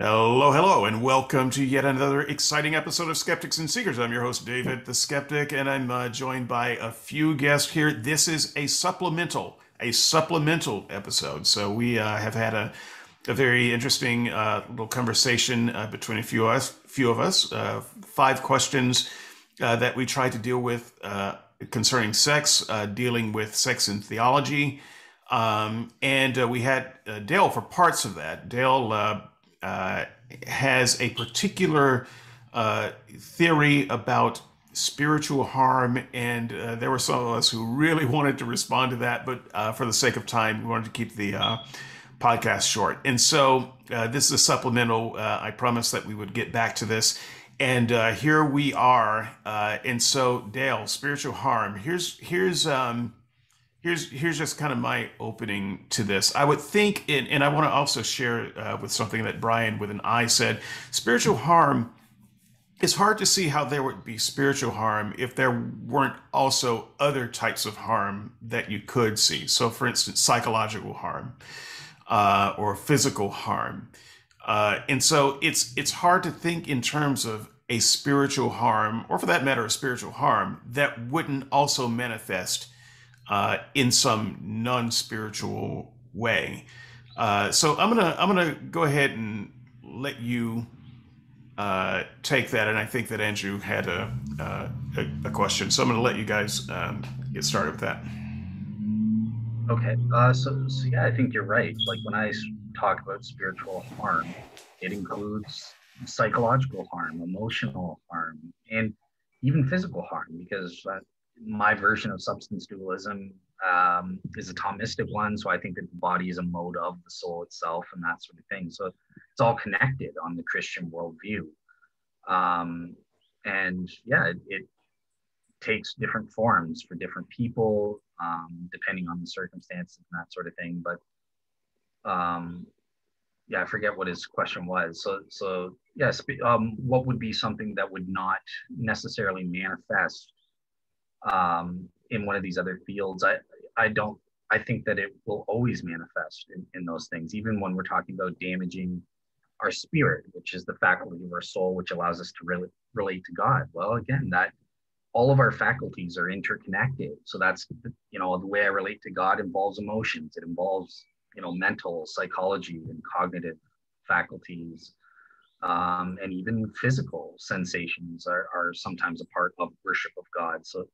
Hello, hello, and welcome to yet another exciting episode of Skeptics and Seekers. I'm your host, David the Skeptic, and I'm uh, joined by a few guests here. This is a supplemental, a supplemental episode. So we uh, have had a, a very interesting uh, little conversation uh, between a few of us. Few of us, uh, five questions uh, that we tried to deal with concerning sex, dealing with sex and theology. Um, and we had Dale for parts of that. Dale uh, has a particular uh, theory about spiritual harm, and uh, there were some of us who really wanted to respond to that, but uh, for the sake of time, we wanted to keep the uh, podcast short. And so this is a supplemental. I promised that we would get back to this. And here we are. and so, Dale, spiritual harm. Here's here's um, here's here's just kind of my opening to this. I would think, and, and I want to also share uh, with something that Brian with an I said. Spiritual harm. It's hard to see how there would be spiritual harm if there weren't also other types of harm that you could see. So, for instance, psychological harm uh, or physical harm. Uh, and so it's it's hard to think in terms of a spiritual harm, or for that matter, a spiritual harm that wouldn't also manifest uh, in some non-spiritual way. Uh, so I'm gonna I'm gonna go ahead and let you uh, take that, and I think that Andrew had a uh, a, a, question, so I'm gonna let you guys um, get started with that. Okay, uh, so so yeah, I think you're right. Like when I talk about spiritual harm, it includes psychological harm, emotional harm, and even physical harm, because my version of substance dualism um, is a Thomistic one. So I think that the body is a mode of the soul itself and that sort of thing. So it's all connected on the Christian worldview. Um, and yeah, it, it, takes different forms for different people, um, depending on the circumstances and that sort of thing. But um, yeah, I forget what his question was. So, so yes, um, what would be something that would not necessarily manifest um, in one of these other fields. I, I don't, I think that it will always manifest in, in those things, even when we're talking about damaging our spirit, which is the faculty of our soul, which allows us to really relate to God. Well, again, that all of our faculties are interconnected. So that's, you know, the way I relate to God involves emotions. It involves, you know, mental, psychology, and cognitive faculties. Um, and even physical sensations are, are sometimes a part of worship of God. So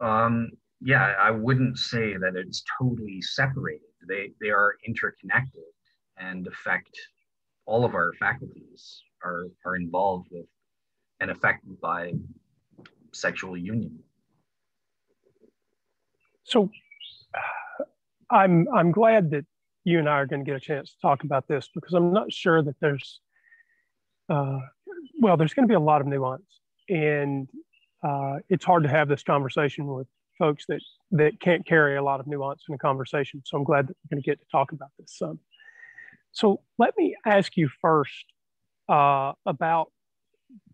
um, yeah, I wouldn't say that it's totally separated. They they are interconnected and affect all of our faculties are are involved with and affected by sexual union. So I'm I'm glad that you and I are going to get a chance to talk about this because I'm not sure that there's uh, well, there's going to be a lot of nuance, and uh, it's hard to have this conversation with folks that that can't carry a lot of nuance in a conversation. So I'm glad that we're going to get to talk about this some. So let me ask you first uh, about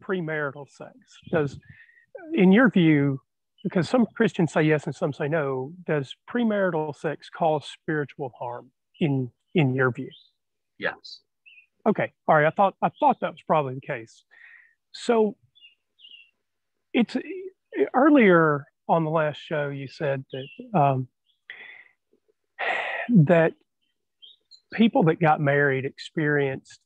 premarital sex, because in your view, because some Christians say yes and some say no, does premarital sex cause spiritual harm in in your view? Yes. Okay. All right. I thought I thought that was probably the case. So it's earlier on the last show you said that um, that people that got married experienced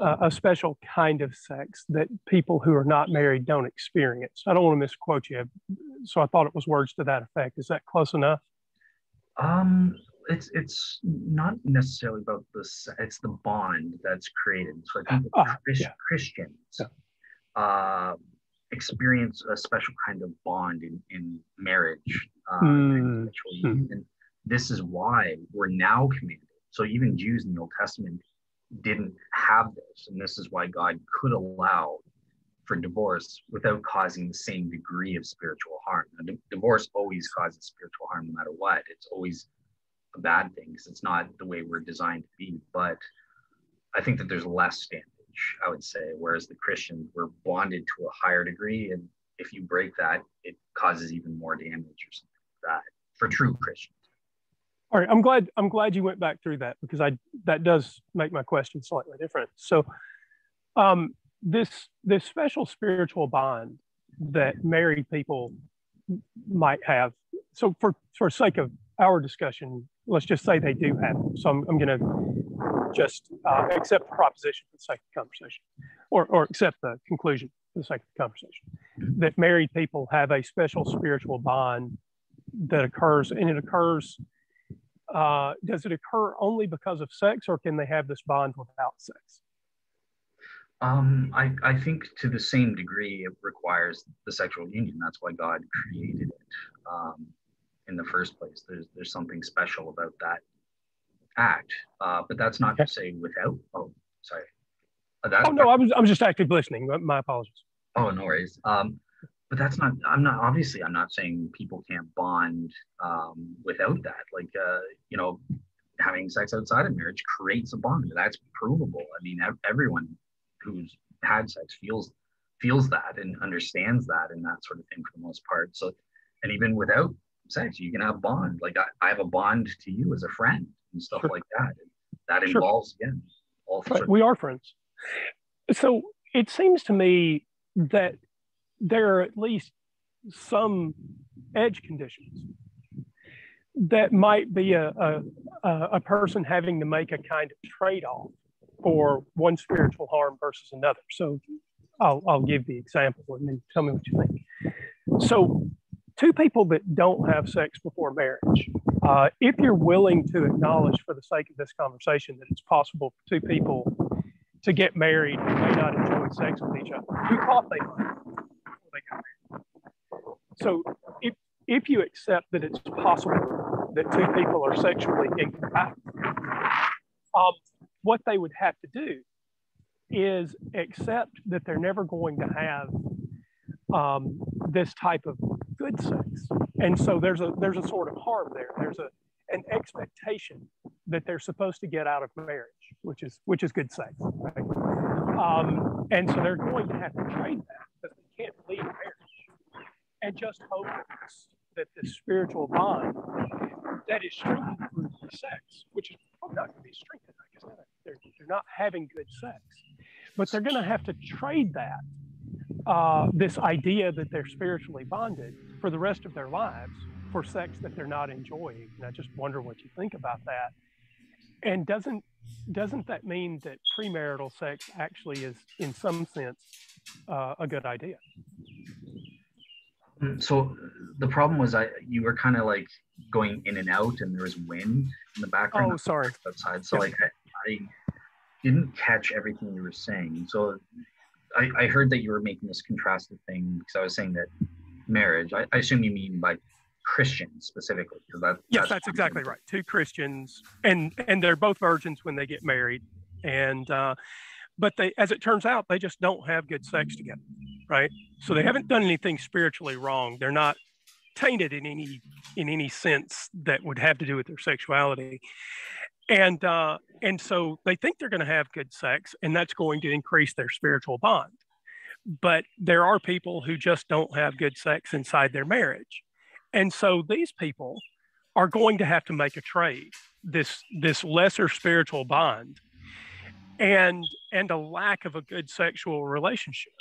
uh, a special kind of sex that people who are not married don't experience. I don't want to misquote you, so I thought it was words to that effect. Is that close enough? Um, it's it's not necessarily about this. It's the bond that's created. So I think Chris, yeah. Christians. Yeah. Uh, experience a special kind of bond in, in marriage uh, mm. and, and this is why we're now commanded so even jews in the old testament didn't have this. And this is why god could allow for divorce without causing the same degree of spiritual harm. Now, divorce always causes spiritual harm no matter what. It's always a bad thing because it's not the way we're designed to be. But i think that there's less I would say, whereas the Christians were bonded to a higher degree. And if you break that, it causes even more damage or something like that for true Christians. All right, I'm glad I'm glad you went back through that because I that does make my question slightly different. So, um, this this special spiritual bond that married people might have. So, for for sake of our discussion, let's just say they do have. So, I'm, I'm going to just uh, accept the proposition for the sake of the conversation, or or accept the conclusion for the sake of the conversation that married people have a special spiritual bond that occurs, and it occurs uh, does it occur only because of sex or can they have this bond without sex? Um, I, I think to the same degree it requires the sexual union. That's why God created it um, in the first place. There's there's something special about that act, uh, but that's not okay. to say without. Oh, sorry. Uh, that, oh no, I was I was just actively listening. My apologies. Oh no worries. Um, but that's not i'm not obviously i'm not saying people can't bond um, without that like uh, you know having sex outside of marriage creates a bond that's provable i mean everyone who's had sex feels feels that and understands that and that sort of thing for the most part so and even without sex you can have bond like i, I have a bond to you as a friend and stuff sure. like that that sure. involves again all right. we are friends so it seems to me that there are at least some edge conditions that might be a, a, a person having to make a kind of trade-off for one spiritual harm versus another. So I'll, I'll give the example and then tell me what you think. So two people that don't have sex before marriage, uh, if you're willing to acknowledge for the sake of this conversation that it's possible for two people to get married who may not enjoy sex with each other, who thought they might, they got married. So if if you accept that it's possible that two people are sexually incompatible, um, what they would have to do is accept that they're never going to have um, this type of good sex, and so there's a there's a sort of harm there. There's a an expectation that they're supposed to get out of marriage, which is which is good sex, right? Um, and so they're going to have to trade that because they can't leave marriage and just hope that this spiritual bond that is strengthened through sex, which is probably not going to be strengthened, I guess they're, they're not having good sex, but they're going to have to trade that, uh, this idea that they're spiritually bonded for the rest of their lives for sex that they're not enjoying. And I just wonder what you think about that. And doesn't doesn't that mean that premarital sex actually is, in some sense, uh, a good idea? Mm, so the problem was I you were kind of like going in and out, and there was wind in the background. Oh, sorry. Outside, so like I, I, didn't catch everything you were saying. So I, I heard that you were making this contrasted thing because I was saying that marriage. I, I assume you mean by Christians specifically, because that. Yes, that's, that's exactly right. Two Christians, and and they're both virgins when they get married, and uh, but they, as it turns out, they just don't have good sex together, right? So they haven't done anything spiritually wrong. They're not tainted in any in any sense that would have to do with their sexuality, and uh, and so they think they're going to have good sex, and that's going to increase their spiritual bond. But there are people who just don't have good sex inside their marriage and so these people are going to have to make a trade, this this lesser spiritual bond and and a lack of a good sexual relationship.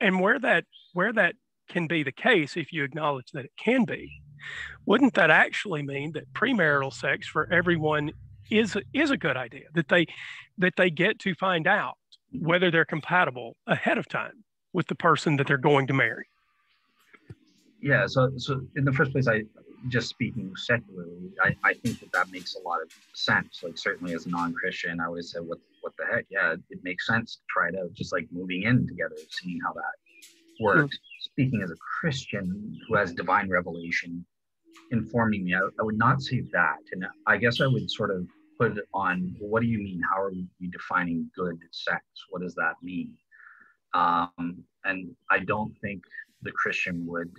And where that where that can be the case if you acknowledge that it can be, wouldn't that actually mean that premarital sex for everyone is is a good idea that they that they get to find out whether they're compatible ahead of time with the person that they're going to marry. Yeah so so in the first place i just speaking secularly i, I think that that makes a lot of sense. Like certainly as a non-christian i always said, what what the heck? Yeah it makes sense to try to just like moving in together seeing how that works. Speaking as a christian who has divine revelation informing me I, I would not say that. And i guess i would sort of put on what do you mean how are we defining good sex what does that mean um, and i don't think the christian would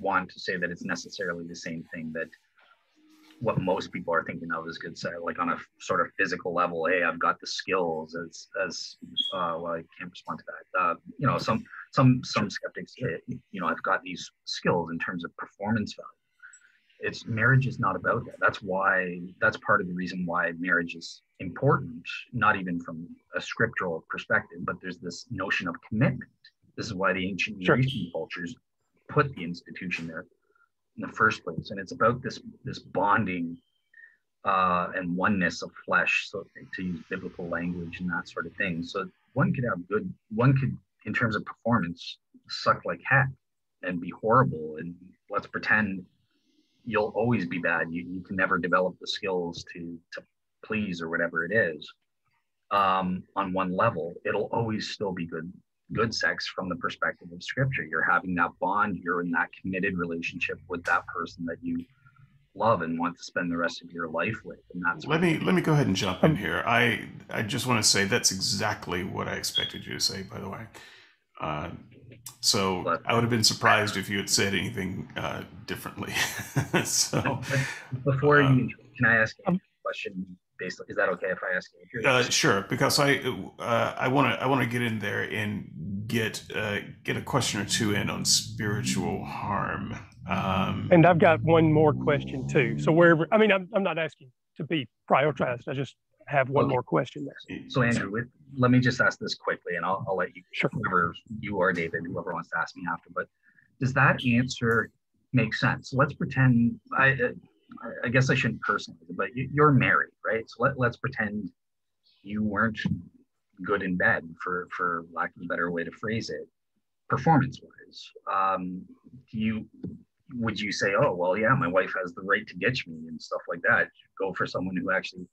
want to say that it's necessarily the same thing that what most people are thinking of is good sex, like on a sort of physical level. Hey, I've got the skills as as uh, well. I can't respond to that. Uh, you know, some some some skeptics, you know, I've got these skills in terms of performance value. It's marriage is not about that. That's why that's part of the reason why marriage is important, not even from a scriptural perspective, but there's this notion of commitment. This is why the ancient Near Eastern cultures put the institution there in the first place, and it's about this this bonding uh, and oneness of flesh, so to use biblical language and that sort of thing. So one could have good, one could, in terms of performance, suck like heck and be horrible, and let's pretend you'll always be bad. You, you can never develop the skills to to please or whatever it is. Um, on one level, it'll always still be good good sex from the perspective of scripture. You're having that bond, you're in that committed relationship with that person that you love and want to spend the rest of your life with. And that's let me let me go ahead and jump in here. I I just want to say that's exactly what I expected you to say. By the way, uh, so but, I would have been surprised if you had said anything uh, differently. so before um, you, can I ask a question? Based, is that okay if I ask you? Uh, sure, because I uh, I want to I want to get in there and get uh, get a question or two in on spiritual harm. Um, and I've got one more question too. So wherever I mean, I'm, I'm not asking to be prioritized. I just have one okay. more question there. So Andrew, with, let me just ask this quickly, and I'll, I'll let you, sure. whoever you are, David, whoever wants to ask me after. But does that answer make sense? Let's pretend. I, I guess I shouldn't personalize it, but you're married, right? So let, let's pretend you weren't good in bed, for for lack of a better way to phrase it, performance wise. Um, do you would you say, oh well, yeah, my wife has the right to ditch me and stuff like that? Go for someone who actually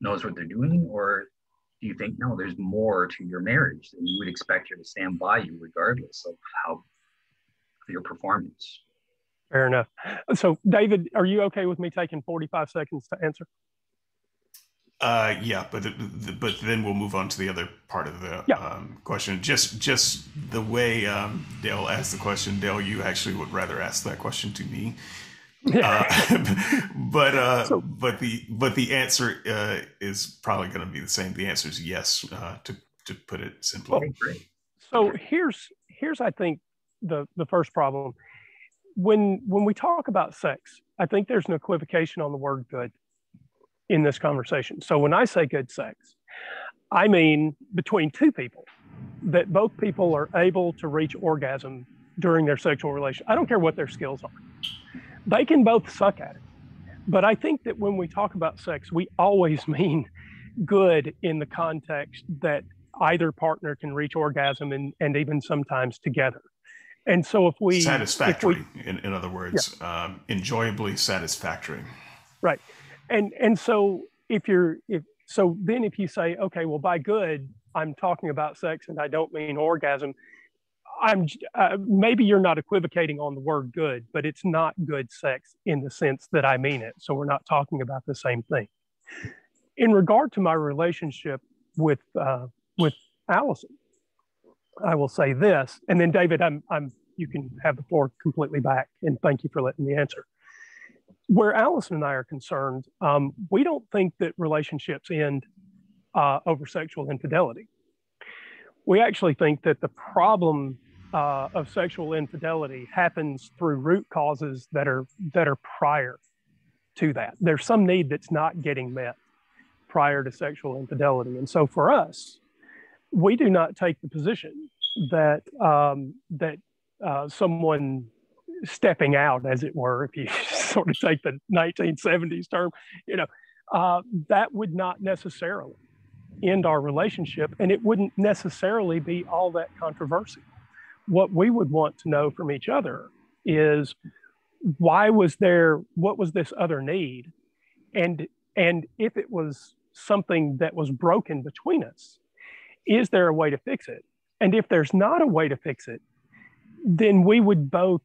knows what they're doing, or do you think no, there's more to your marriage and you would expect her to stand by you regardless of how your performance? Fair enough. So, David, are you okay with me taking 45 seconds to answer? Uh, yeah, but but then we'll move on to the other part of the yeah. um, question. Just just the way um, Dale asked the question, Dale, you actually would rather ask that question to me. Uh, but uh, so, but the but the answer uh, is probably going to be the same. The answer is yes. Uh, to to put it simply. So here's here's I think the the first problem when when we talk about sex, I think there's an equivocation on the word good in this conversation. So when I say good sex, I mean between two people that both people are able to reach orgasm during their sexual relation. I don't care what their skills are they can both suck at it. But I think that when we talk about sex, we always mean good in the context that either partner can reach orgasm and, and even sometimes together. And so if we satisfactory, if we, in, in other words, yeah. um, enjoyably satisfactory. Right. And and so if you're if so then if you say, okay, well by good, I'm talking about sex and I don't mean orgasm, I'm uh, maybe you're not equivocating on the word good, but it's not good sex in the sense that I mean it. So we're not talking about the same thing. In regard to my relationship with uh, with Allison, I will say this, and then David, I'm I'm you can have the floor completely back, and thank you for letting me answer. Where Allison and I are concerned, um, we don't think that relationships end uh, over sexual infidelity we actually think that the problem uh, of sexual infidelity happens through root causes that are that are prior to that. There's some need that's not getting met prior to sexual infidelity, and so for us, we do not take the position that um, that uh, someone stepping out, as it were, if you sort of take the 1970s term, you know, uh, that would not necessarily end our relationship, and it wouldn't necessarily be all that controversial. What we would want to know from each other is why was there what was this other need? And and if it was something that was broken between us is there a way to fix it? And if there's not a way to fix it then we would both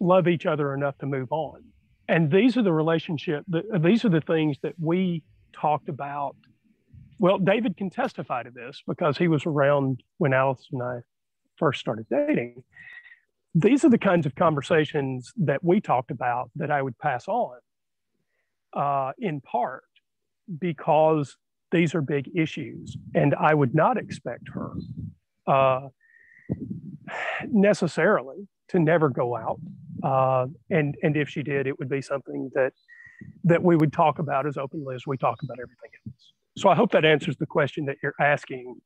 love each other enough to move on. And these are the relationship the, these are the things that we talked about well david can testify to this because he was around when alice and i first started dating, these are the kinds of conversations that we talked about that I would pass on, uh, in part because these are big issues, and I would not expect her uh, necessarily to never go out uh, and and if she did, it would be something that that we would talk about as openly as we talk about everything else. So I hope that answers the question that you're asking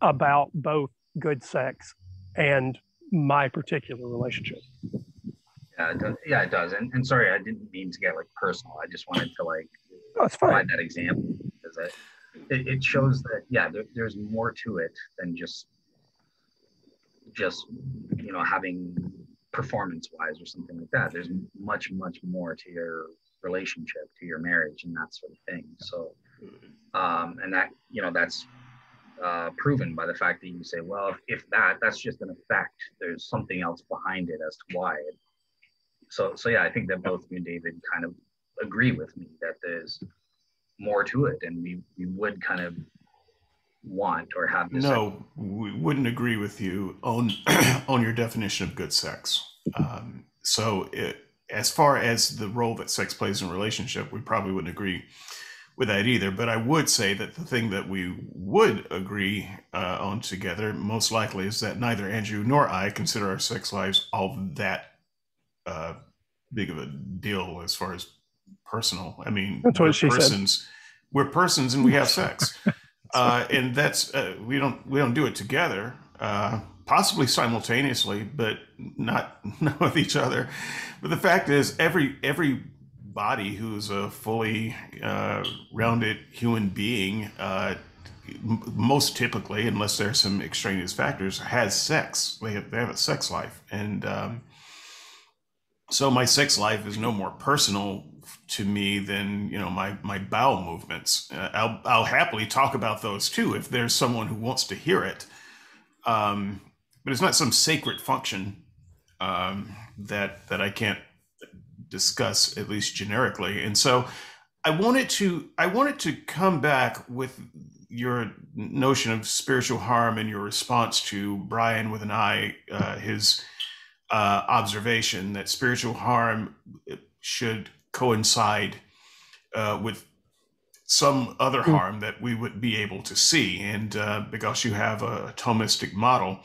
about both good sex and my particular relationship. Yeah, it does. Yeah, it does. And, and sorry, I didn't mean to get like personal. I just wanted to like That's provide that example because it, it, it shows that yeah, there, there's more to it than just just you know having performance wise or something like that. There's much much more to your relationship, to your marriage, and that sort of thing. So, um, and that you know that's uh, proven by the fact that you say, well, if, if that, that's just an effect. There's something else behind it as to why. So, so yeah, I think that both you and David kind of agree with me that there's more to it, and we we would kind of want or have this. No, we wouldn't agree with you on on your definition of good sex. Um, so, it, as far as the role that sex plays in relationship, we probably wouldn't agree with that either. But I would say that the thing that we would agree uh, on together, most likely, is that neither Andrew nor I consider our sex lives all that uh, big of a deal as far as personal. I mean, that's what she persons. Said. We're persons and we have sex, uh, and that's uh, we don't we don't do it together. Uh, possibly simultaneously, but not not with each other. But the fact is, every every body who's a fully uh, rounded human being, uh, most typically, unless there's some extraneous factors, has sex. They have, they have a sex life, and um, so my sex life is no more personal to me than you know my my bowel movements. Uh, I'll I'll happily talk about those too if there's someone who wants to hear it. Um, but it's not some sacred function um, that that I can't discuss at least generically. And so I wanted to I wanted to come back with your notion of spiritual harm and your response to Brian with an I, uh, his uh, observation that spiritual harm should coincide uh, with some other hmm. harm that we would be able to see. And uh, because you have a Thomistic model,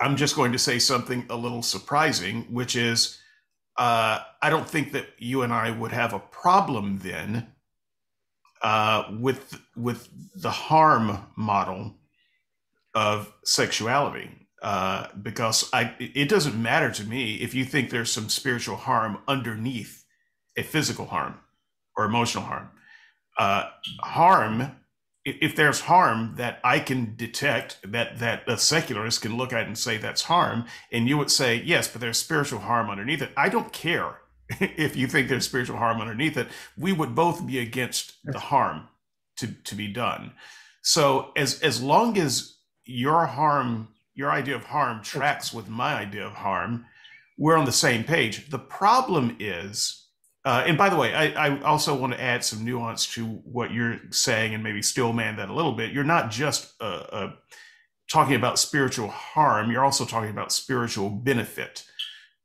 I'm just going to say something a little surprising, which is uh, I don't think that you and I would have a problem then uh, with with the harm model of sexuality uh, because I it doesn't matter to me if you think there's some spiritual harm underneath a physical harm or emotional harm. Uh, harm if there's harm that I can detect that that a secularist can look at and say that's harm, and you would say yes, but there's spiritual harm underneath it. I don't care if you think there's spiritual harm underneath it. We would both be against the harm to to be done. So as as long as your harm, your idea of harm tracks with my idea of harm, we're on the same page. The problem is uh, and by the way, I, I, also want to add some nuance to what you're saying and maybe steelman that a little bit. You're not just uh, uh, talking about spiritual harm, you're also talking about spiritual benefit.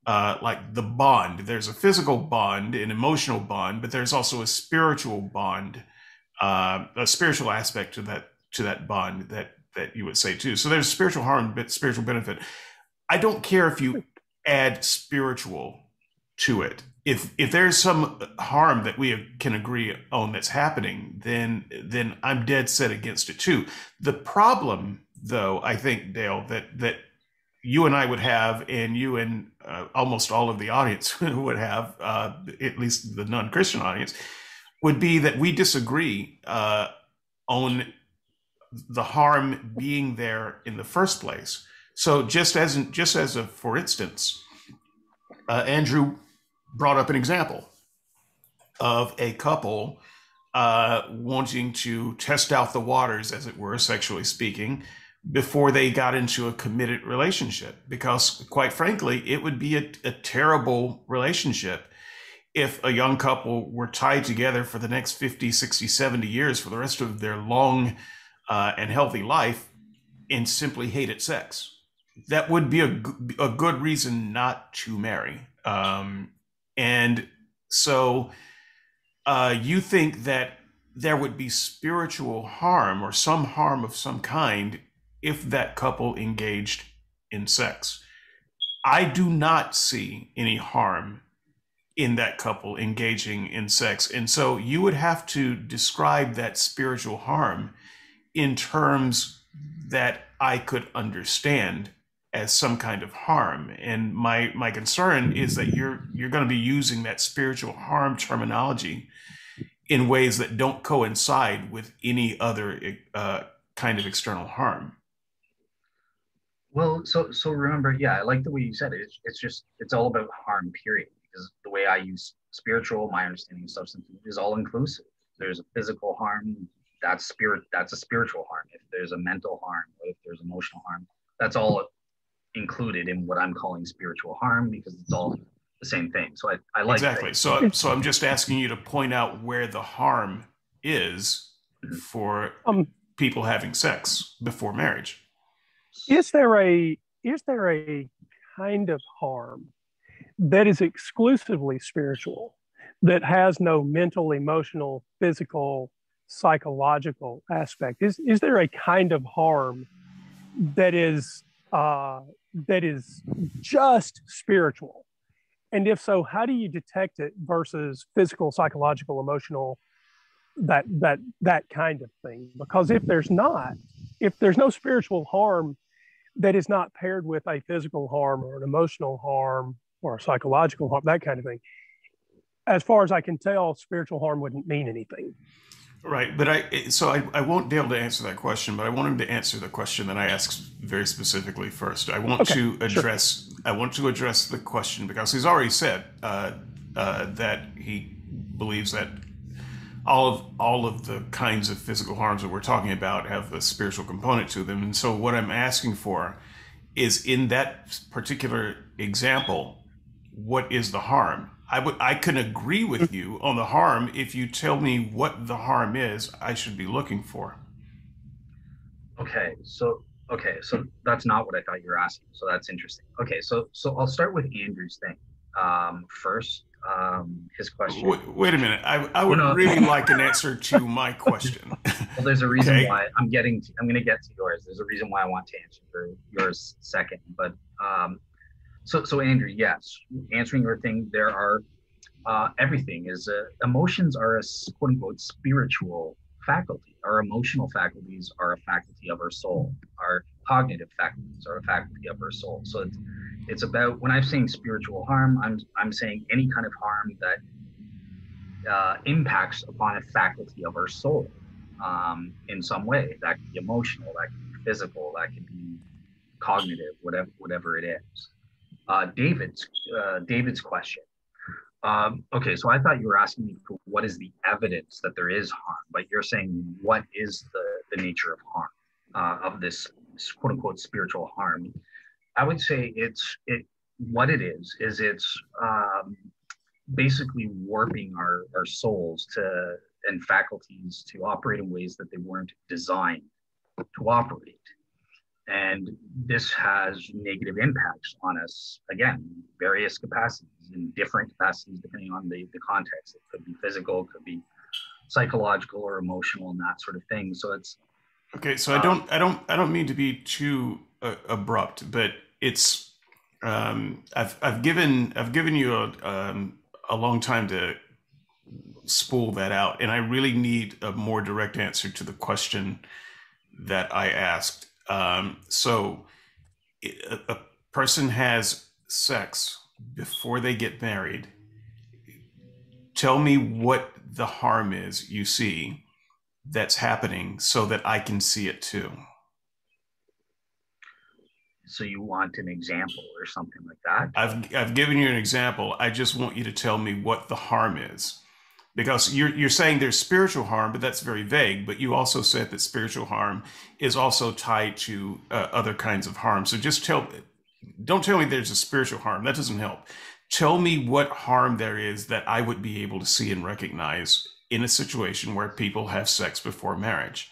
Uh, like the bond, there's a physical bond, an emotional bond, but there's also a spiritual bond, uh, a spiritual aspect to that to that bond that that you would say too. So there's spiritual harm, but spiritual benefit. I don't care if you add spiritual to it if if there's some harm that we can agree on that's happening, then then I'm dead set against it too. The problem, though, I think Dale that that you and I would have, and you and uh, almost all of the audience would have, uh, at least the non-Christian audience, would be that we disagree uh, on the harm being there in the first place. So just as just as a for instance, uh, Andrew brought up an example of a couple uh, wanting to test out the waters, as it were, sexually speaking, before they got into a committed relationship. Because, quite frankly, it would be a, a terrible relationship if a young couple were tied together for the next 50, 60, 70 years for the rest of their long uh, and healthy life and simply hated sex. That would be a, a good reason not to marry. Um, and so uh, you think that there would be spiritual harm or some harm of some kind if that couple engaged in sex. I do not see any harm in that couple engaging in sex. And so you would have to describe that spiritual harm in terms that I could understand as some kind of harm. And my my concern is that you're you're going to be using that spiritual harm terminology in ways that don't coincide with any other uh, kind of external harm. Well, so so remember, yeah, I like the way you said it. It's, it's just it's all about harm, period. Because the way I use spiritual, my understanding of substance is all inclusive. There's a physical harm, that's spirit, that's a spiritual harm. If there's a mental harm, if there's emotional harm, that's all included in what I'm calling spiritual harm because it's all the same thing. So I, I like exactly. So so I'm just asking you to point out where the harm is mm-hmm. for um, people having sex before marriage. Is there a is there a kind of harm that is exclusively spiritual, that has no mental, emotional, physical, psychological aspect? Is is there a kind of harm that is uh, that is just spiritual? And if so, how do you detect it versus physical, psychological, emotional, that that that kind of thing? Because if there's not, if there's no spiritual harm that is not paired with a physical harm or an emotional harm or a psychological harm, that kind of thing. As far as I can tell, spiritual harm wouldn't mean anything. Right, but I so I, I won't be able to answer that question, but I want him to answer the question that I asked very specifically first. I want okay, to address sure. I want to address the question because he's already said uh, uh, that he believes that all of all of the kinds of physical harms that we're talking about have a spiritual component to them, and so what I'm asking for is in that particular example, what is the harm? I would I can agree with you on the harm if you tell me what the harm is I should be looking for. Okay, so okay, so that's not what I thought you were asking. So that's interesting. Okay, so so I'll start with Andrew's thing um, first. Um, his question. Wait, wait a minute. I, I would really like an answer to my question. well, there's a reason okay. why I'm getting. To, I'm going to get to yours. There's a reason why I want to answer yours second. But um, so, so Andrew, yes, answering your thing, there are uh, everything is uh, emotions are a quote unquote spiritual faculty. Our emotional faculties are a faculty of our soul. Our cognitive faculties are a faculty of our soul. So it's it's about when I'm saying spiritual harm, I'm I'm saying any kind of harm that uh, impacts upon a faculty of our soul um, in some way. That could be emotional, that could be physical, that could be cognitive, whatever whatever it is uh, David's uh, David's question. Um, okay, so I thought you were asking me for what is the evidence that there is harm, but you're saying what is the, the nature of harm uh, of this quote unquote spiritual harm? I would say it's it what it is is it's um, basically warping our, our souls to and faculties to operate in ways that they weren't designed to operate. And this has negative impacts on us, again, various capacities in different capacities depending on the, the context. It could be physical, it could be psychological or emotional and that sort of thing. So it's okay. So um, I don't, I don't, I don't mean to be too uh, abrupt, but it's um, I've I've given I've given you a um, a long time to spool that out, and I really need a more direct answer to the question that I asked. Um, so a, a person has sex before they get married. Tell me what the harm is you see that's happening so that I can see it too. So you want an example or something like that? I've I've given you an example. I just want you to tell me what the harm is because you're you're saying there's spiritual harm, but that's very vague. But you also said that spiritual harm is also tied to uh, other kinds of harm. So just tell, don't tell me there's a spiritual harm. That doesn't help. Tell me what harm there is that I would be able to see and recognize in a situation where people have sex before marriage.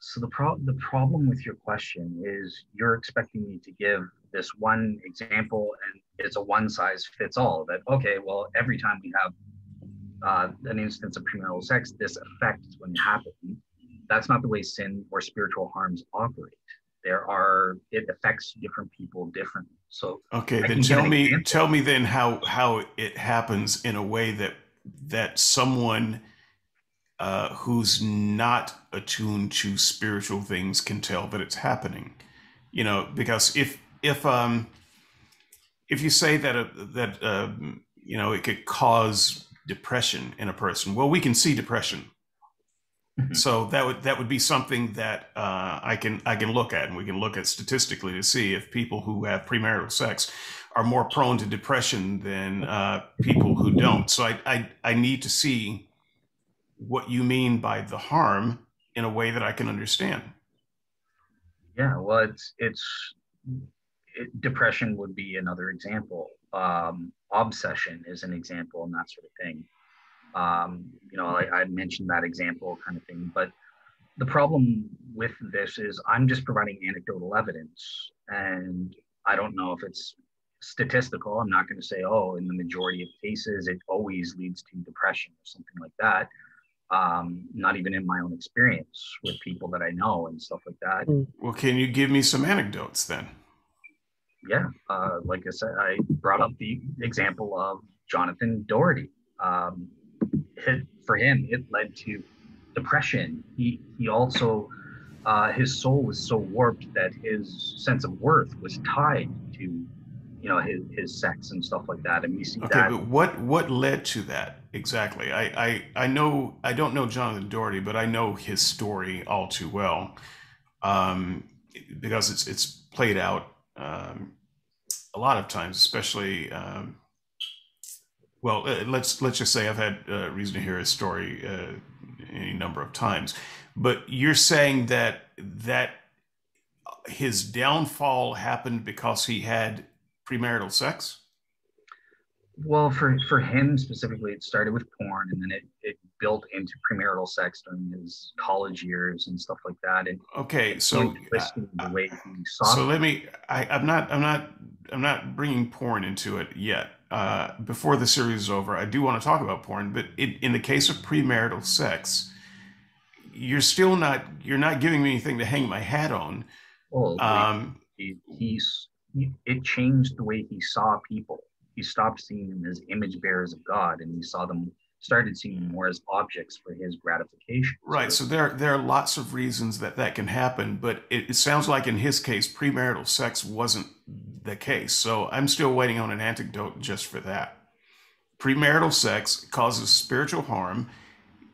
So the pro- the problem with your question is you're expecting me to give this one example and it's a one size fits all that okay well every time we have uh, an instance of premarital sex, this effect is going to happen. That's not the way sin or spiritual harms operate. there are it affects different people differently. So okay, I then tell me example. tell me then how how it happens in a way that that someone uh, who's not attuned to spiritual things can tell that it's happening. You know, because if if um if you say that uh, that uh, you know it could cause depression in a person, well, we can see depression. Mm-hmm. So that would that would be something that uh, I can I can look at, and we can look at statistically to see if people who have premarital sex are more prone to depression than uh, people who don't. So I, I I need to see what you mean by the harm in a way that I can understand. Yeah, well, it's it's it, depression would be another example. Um, obsession is an example, and that sort of thing. Um, you know, I, I mentioned that example kind of thing, but the problem with this is I'm just providing anecdotal evidence, and I don't know if it's statistical. I'm not going to say, oh, in the majority of cases, it always leads to depression or something like that um, not even in my own experience with people that I know and stuff like that. Hmm. Well, can you give me some anecdotes then? Yeah, uh, like I said, I brought up the example of Jonathan Doherty. Um, it, for him, it led to depression. He he also uh, his soul was so warped that his sense of worth was tied to you know his, his sex and stuff like that and we see okay, that but what what led to that exactly I, I i know i don't know jonathan Doherty, but i know his story all too well um, because it's it's played out um, a lot of times especially um, well uh, let's let's just say i've had uh, reason to hear his story uh, any number of times but you're saying that that his downfall happened because he had premarital sex? Well, for for him specifically, it started with porn, and then it, it built into premarital sex during his college years and stuff like that. And okay, so the way he saw. So let me. I, I'm not. I'm not. I'm not bringing porn into it yet. Uh, before the series is over, I do want to talk about porn, but it, in the case of premarital sex, you're still not. You're not giving me anything to hang my hat on. Well, um, he, he's it changed the way he saw people. He stopped seeing them as image bearers of God, and he saw them started seeing them more as objects for his gratification. Right. So, there there are lots of reasons that that can happen, but it, it sounds like in his case, premarital sex wasn't the case. So I'm still waiting on an antidote just for that. Premarital sex causes spiritual harm.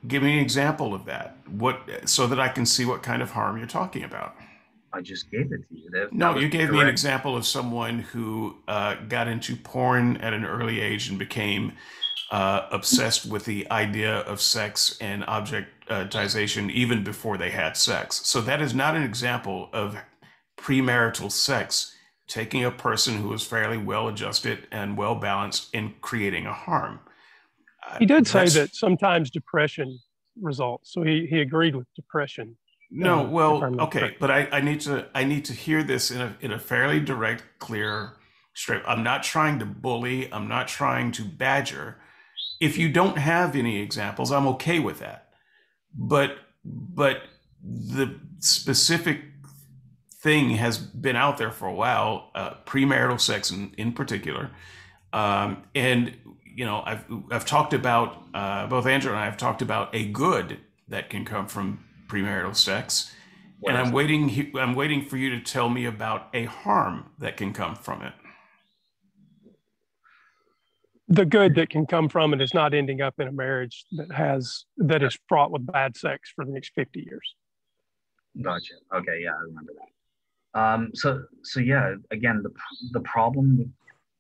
Give me an example of that. What so that I can see what kind of harm you're talking about. I just gave it to you. That, no, that you gave correct. me an example of someone who uh, got into porn at an early age and became uh, obsessed with the idea of sex and objectization even before they had sex. So that is not an example of premarital sex taking a person who is fairly well adjusted and well balanced and creating a harm. He did say that sometimes depression results. So he, he agreed with depression. No, well, okay, but I, I need to I need to hear this in a in a fairly direct, clear, straight. I'm not trying to bully. I'm not trying to badger. If you don't have any examples, I'm okay with that. But but the specific thing has been out there for a while, uh, premarital sex in, in particular, um, and you know I've I've talked about uh, both Andrew and I have talked about a good that can come from premarital sex. What and I'm waiting I'm waiting for you to tell me about a harm that can come from it. The good that can come from it is not ending up in a marriage that has that is fraught with bad sex for the next 50 years. Gotcha. Okay, yeah, I remember that. Um, so so yeah, again, the the problem with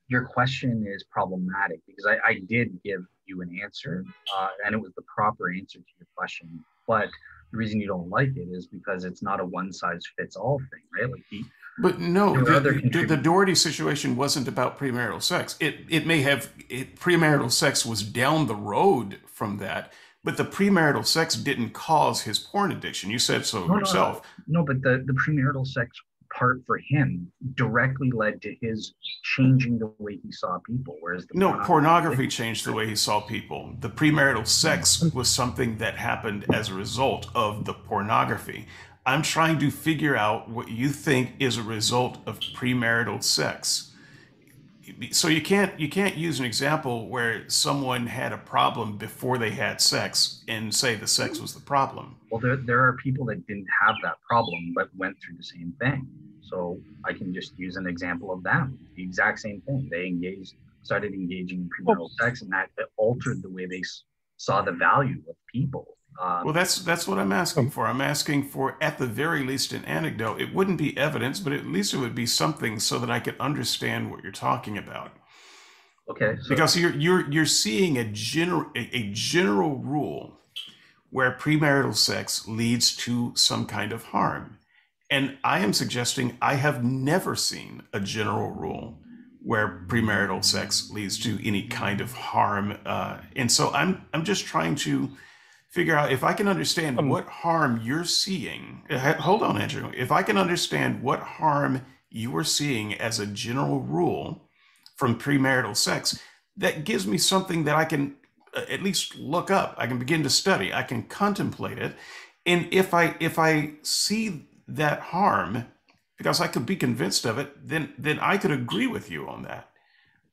your question is problematic because I, I did give you an answer, uh, and it was the proper answer to your question, but the reason you don't like it is because it's not a one size fits all thing, right? Like he, but no, the, the, the, Daugherty situation wasn't about premarital sex. It it may have it, premarital sex was down the road from that, but the premarital sex didn't cause his porn addiction. You said so no, yourself. No, no, no, but the the premarital sex part for him directly led to his changing the way he saw people. Whereas no pornography, pornography changed the way he saw people. The premarital sex was something that happened as a result of the pornography. I'm trying to figure out what you think is a result of premarital sex so you can't you can't use an example where someone had a problem before they had sex and say the sex was the problem. Well, there, there are people that didn't have that problem but went through the same thing. So I can just use an example of them. The exact same thing. They engaged, started engaging in premarital oh. sex, and that altered the way they saw the value of people. Um, well, that's that's what I'm asking for. I'm asking for, at the very least, an anecdote. It wouldn't be evidence, but at least it would be something so that I could understand what you're talking about. Okay. So. Because you're you're you're seeing a general a, a general rule where premarital sex leads to some kind of harm, and I am suggesting I have never seen a general rule where premarital sex leads to any kind of harm, uh, and so I'm I'm just trying to figure out if I can understand um, what harm you're seeing. Uh, hold on, Andrew. If I can understand what harm you are seeing as a general rule from premarital sex, that gives me something that I can uh, at least look up. I can begin to study. I can contemplate it. And if I if I see that harm, because I could be convinced of it, then then I could agree with you on that.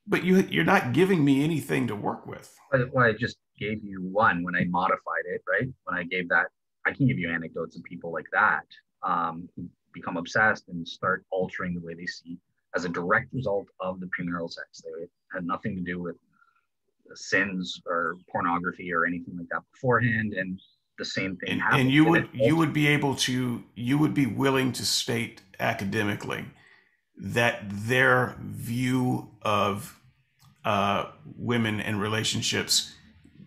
But you you're not giving me anything to work with. Well, I just gave you one when I modified it, right? When I gave that, I can give you anecdotes of people like that um, who become obsessed and start altering the way they see as a direct result of the premarital sex. They had nothing to do with sins or pornography or anything like that beforehand, and the same thing and, happened. And you would you would be able to you would be willing to state academically that their view of uh, women and relationships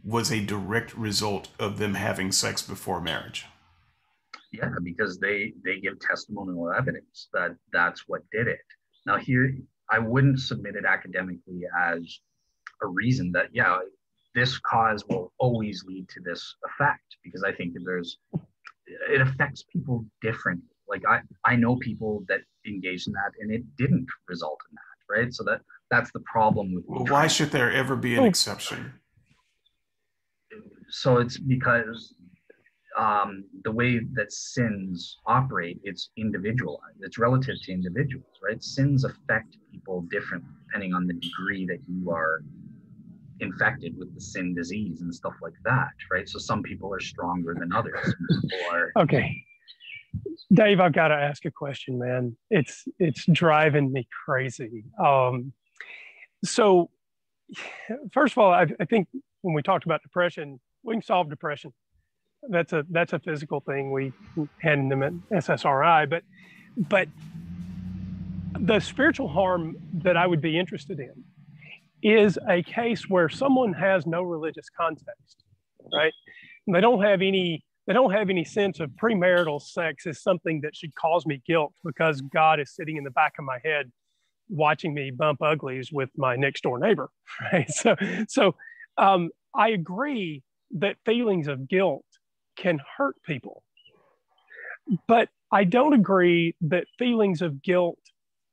was a direct result of them having sex before marriage. Yeah, because they they give testimonial evidence that that's what did it. Now here, I wouldn't submit it academically as a reason that yeah, this cause will always lead to this effect because I think there's it affects people differently. Like I I know people that engaged in that and it didn't result in that, right? So that that's the problem with. Well, why should there ever be an exception? So it's because um, the way that sins operate, it's individualized. It's relative to individuals, right? Sins affect people differently depending on the degree that you are infected with the sin disease and stuff like that, right? So some people are stronger than others. Okay, Dave, I've got to ask a question, man. It's it's driving me crazy. Um, so, first of all, I, I think when we talked about depression, we can solve depression. That's a that's a physical thing. We hand them an SSRI, but but the spiritual harm that I would be interested in is a case where someone has no religious context, right? And they don't have any they don't have any sense of premarital sex as something that should cause me guilt because God is sitting in the back of my head watching me bump uglies with my next door neighbor, right? So so um, I agree that feelings of guilt can hurt people. But I don't agree that feelings of guilt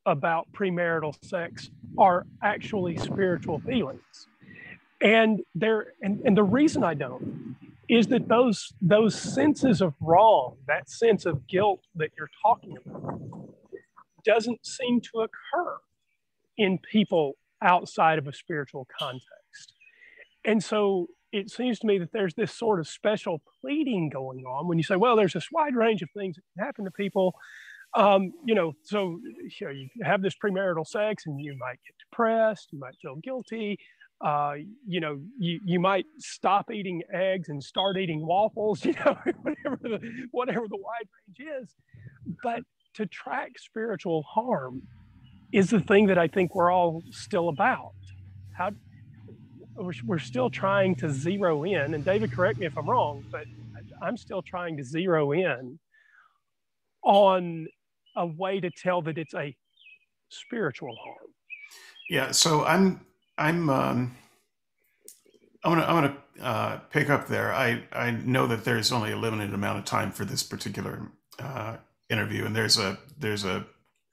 about premarital sex are actually spiritual feelings. And there and, and the reason I don't is that those those senses of wrong, that sense of guilt that you're talking about, doesn't seem to occur in people outside of a spiritual context. And so it seems to me that there's this sort of special pleading going on when you say, well, there's this wide range of things that can happen to people. Um, you know, so you, know, you have this premarital sex and you might get depressed, you might feel guilty. Uh, you know, you, you might stop eating eggs and start eating waffles, you know, whatever the, whatever the wide range is. But to track spiritual harm is the thing that I think we're all still about. How, we're, still trying to zero in, and David, correct me if I'm wrong, but I'm still trying to zero in on a way to tell that it's a spiritual harm. Yeah, so I'm I'm um, I'm gonna I'm gonna uh, pick up there. I I know that there's only a limited amount of time for this particular uh, interview, and there's a there's a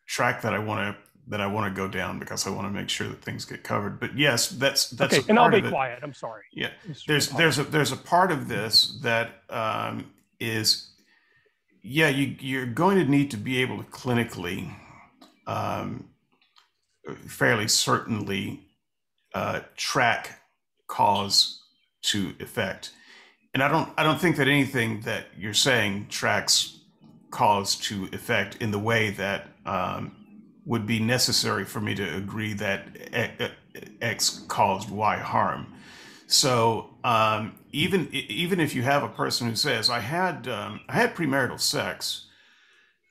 track that I want to that I want to go down because I want to make sure that things get covered. But yes, that's that's okay. and I'll be quiet. I'm sorry. Yeah, there's there's a there's a part of this that um, is, yeah, you you're going to need to be able to clinically, um, fairly certainly, uh, track cause to effect, and I don't I don't think that anything that you're saying tracks cause to effect in the way that um, would be necessary for me to agree that X caused Y harm. So um, even even if you have a person who says I had um, I had premarital sex,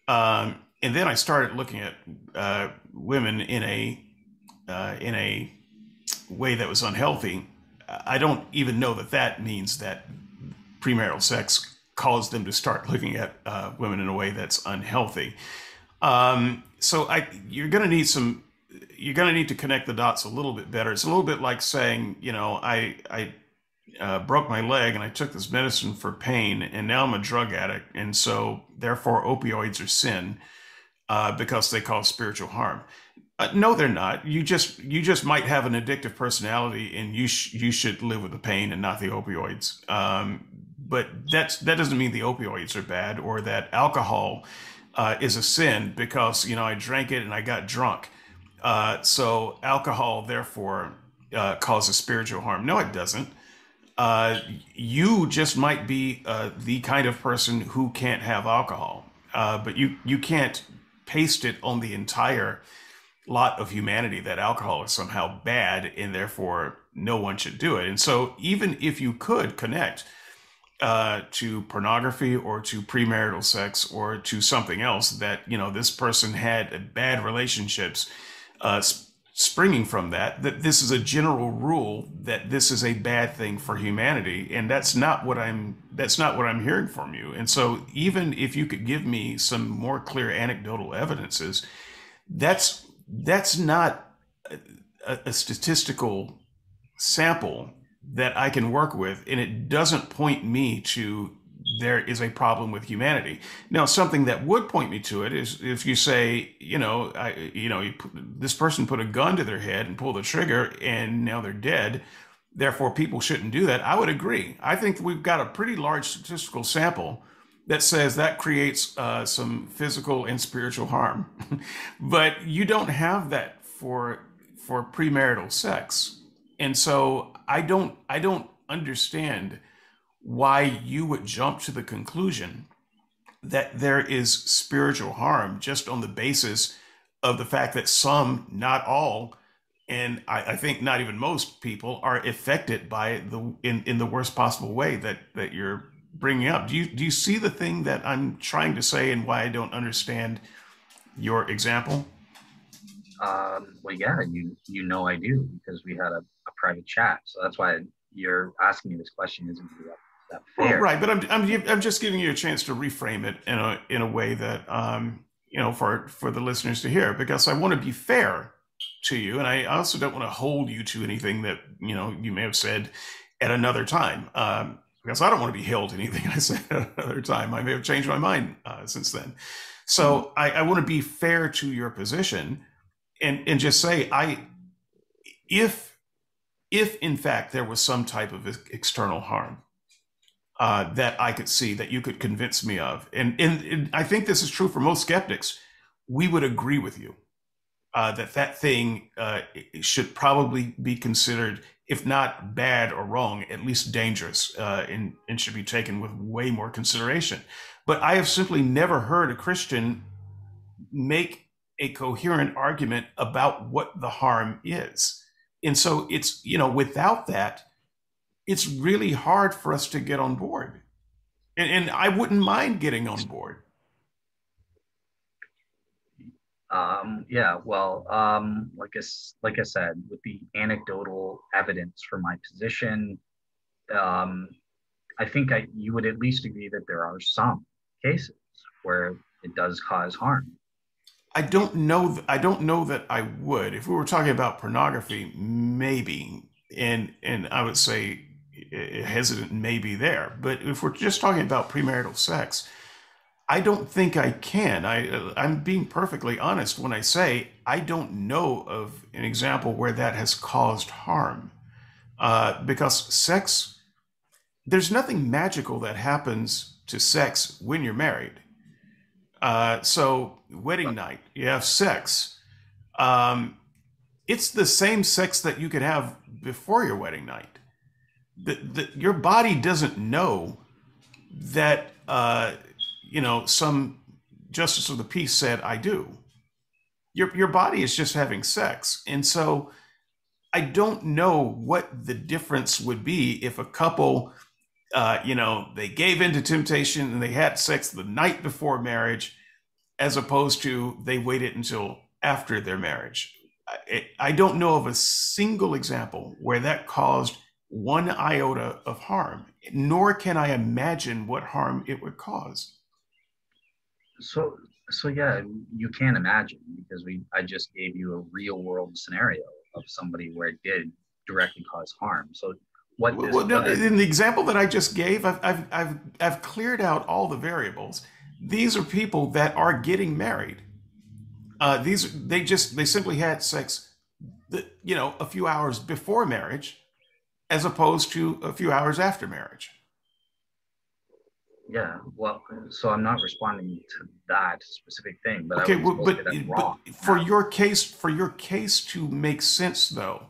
um, and then I started looking at uh, women in a uh, in a way that was unhealthy, I don't even know that that means that premarital sex caused them to start looking at uh, women in a way that's unhealthy. Um, so I, you're going to need some, you're going to need to connect the dots a little bit better. It's a little bit like saying, you know, I, I uh, broke my leg and I took this medicine for pain, and now I'm a drug addict, and so therefore opioids are sin uh, because they cause spiritual harm. Uh, no, they're not. You just you just might have an addictive personality, and you sh- you should live with the pain and not the opioids. Um, but that's that doesn't mean the opioids are bad or that alcohol uh, is a sin because you know I drank it and I got drunk. Uh, so alcohol therefore uh, causes spiritual harm. No, it doesn't. Uh, you just might be uh, the kind of person who can't have alcohol, uh, but you you can't paste it on the entire lot of humanity that alcohol is somehow bad and therefore no one should do it. And so even if you could connect uh, to pornography or to premarital sex or to something else that you know this person had bad relationships uh, springing from that that this is a general rule that this is a bad thing for humanity. And that's not what i'm that's not what i'm hearing from you. And so even if you could give me some more clear anecdotal evidences that's that's not a, a statistical sample that I can work with, and it doesn't point me to there is a problem with humanity. Now, something that would point me to it is if you say, you know, I, you know, you put, this person put a gun to their head and pulled the trigger, and now they're dead. Therefore, people shouldn't do that. I would agree. I think we've got a pretty large statistical sample that says that creates uh, some physical and spiritual harm, but you don't have that for for premarital sex and so I don't I don't understand why you would jump to the conclusion that there is spiritual harm just on the basis of the fact that some, not all, and I, I, think not even most people are affected by the in, in the worst possible way that that you're bringing up. Do you do you see the thing that I'm trying to say and why I don't understand your example? Um, well, yeah, you you know I do because we had a a private chat. So that's why you're asking me this question isn't that, that fair. Well, right, but I'm, I'm I'm just giving you a chance to reframe it in a in a way that um you know for for the listeners to hear because I want to be fair to you, and I also don't want to hold you to anything that you know you may have said at another time. Um, because I don't want to be held to anything I said at another time. I may have changed my mind uh, since then. So. I, I want to be fair to your position and and just say I if if in fact there was some type of external harm uh, that I could see that you could convince me of, and, and, and, I think this is true for most skeptics, we would agree with you uh, that that thing uh, should probably be considered, if not bad or wrong, at least dangerous, uh, and, and should be taken with way more consideration. But I have simply never heard a Christian make a coherent argument about what the harm is and so it's you know without that it's really hard for us to get on board. And, and i wouldn't mind getting on board. Um, yeah well um, like I, like I said with the anecdotal evidence for my position um, i think I, you would at least agree that there are some cases where it does cause harm I don't know. Th- I don't know that I would. If we were talking about pornography, maybe, and and I would say hesitant maybe there. But if we're just talking about premarital sex, I don't think I can. I I'm being perfectly honest when I say I don't know of an example where that has caused harm, uh, because sex, there's nothing magical that happens to sex when you're married. Uh, so wedding night, you have sex. Um, it's the same sex that you could have before your wedding night. The, the, your body doesn't know that uh, you know some justice of the peace said I do. Your your body is just having sex, and so I don't know what the difference would be if a couple, uh, you know, they gave into temptation and they had sex the night before marriage, as opposed to they waited until after their marriage. I, I don't know of a single example where that caused one iota of harm, nor can I imagine what harm it would cause. So, so yeah, you can't imagine because we I just gave you a real world scenario of somebody where it did directly cause harm. So, what well, no, in the example that I just gave, I've, I've I've I've cleared out all the variables. These are people that are getting married. Uh, these they just they simply had sex, the, you know, a few hours before marriage as opposed to a few hours after marriage. Yeah, well, so I'm not responding to that specific thing, but okay, well, but, but for your case, for your case to make sense, though,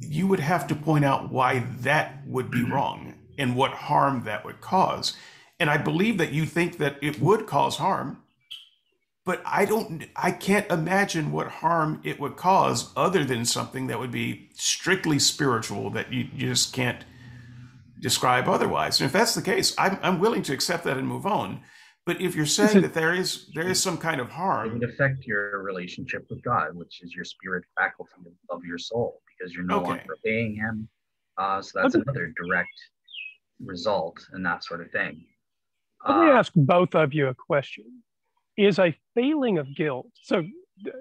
you would have to point out why that would be mm-hmm. wrong and what harm that would cause. And I believe that you think that it would cause harm but I don't, I can't imagine what harm it would cause other than something that would be strictly spiritual that you, you just can't describe otherwise. And if that's the case, I'm, I'm willing to accept that and move on. But if you're saying that there is there is some kind of harm, it would affect your relationship with God, which is your spirit faculty of your soul, because you're no okay. longer paying Him. Uh, so that's another direct result and that sort of thing. Let uh, me ask both of you a question is a feeling of guilt. So,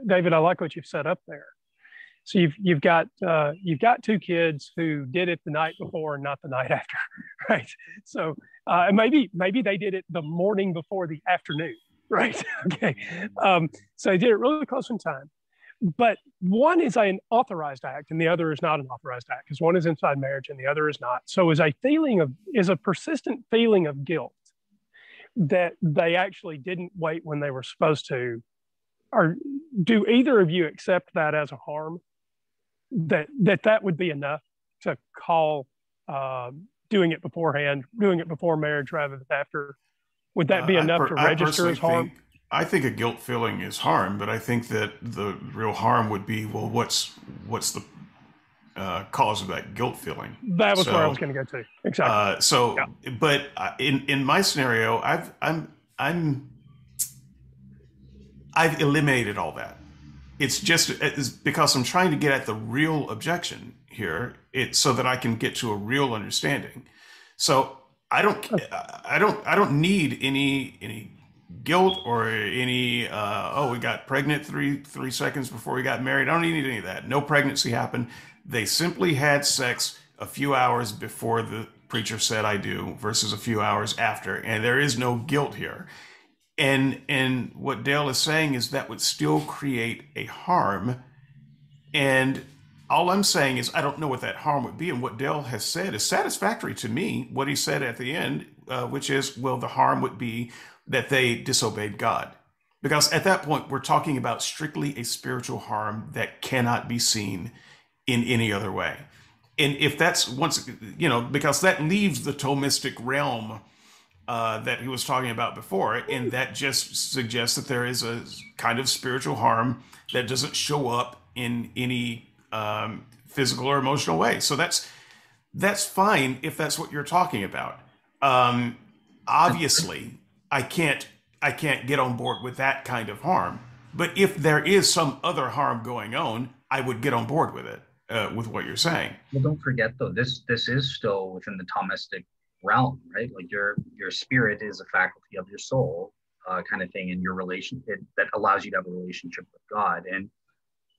David, I like what you've set up there. So you've you've got uh, you've got two kids who did it the night before and not the night after, right? So uh, maybe maybe they did it the morning before the afternoon, right? okay, um, so they did it really close in time. But one is an authorized act and the other is not an authorized act because one is inside marriage and the other is not. So is a feeling of is a persistent feeling of guilt that they actually didn't wait when they were supposed to or do either of you accept that as a harm? That that that would be enough to call uh, doing it beforehand doing it before marriage rather than after? Would that be uh, enough per, to register as harm? think, i think a guilt feeling is harm but i think that the real harm would be well what's what's the uh, cause of that guilt feeling. That was so, where I was going to go to. Exactly. Uh, so, yeah. but uh, in in my scenario, I've I'm I'm I've eliminated all that. It's just it's because I'm trying to get at the real objection here, it so that I can get to a real understanding. So I don't I don't I don't need any any guilt or any uh, oh we got pregnant three three seconds before we got married. I don't need any of that. No pregnancy happened. They simply had sex a few hours before the preacher said I do versus a few hours after. And there is no guilt here. And and what Dale is saying is that would still create a harm. And all I'm saying is I don't know what that harm would be. And what Dale has said is satisfactory to me. What he said at the end, uh, which is, well, the harm would be that they disobeyed God. Because at that point, we're talking about strictly a spiritual harm that cannot be seen in any other way. And if that's once, you know, because that leaves the Thomistic realm uh, that he was talking about before, and that just suggests that there is a kind of spiritual harm that doesn't show up in any um, physical or emotional way. So that's that's fine if that's what you're talking about. Um, obviously, I can't I can't get on board with that kind of harm. But if there is some other harm going on, I would get on board with it uh, with what you're saying. Well, don't forget though, this this is still within the Thomistic realm, right? Like your your spirit is a faculty of your soul, uh, kind of thing, and your relation it, that allows you to have a relationship with God. And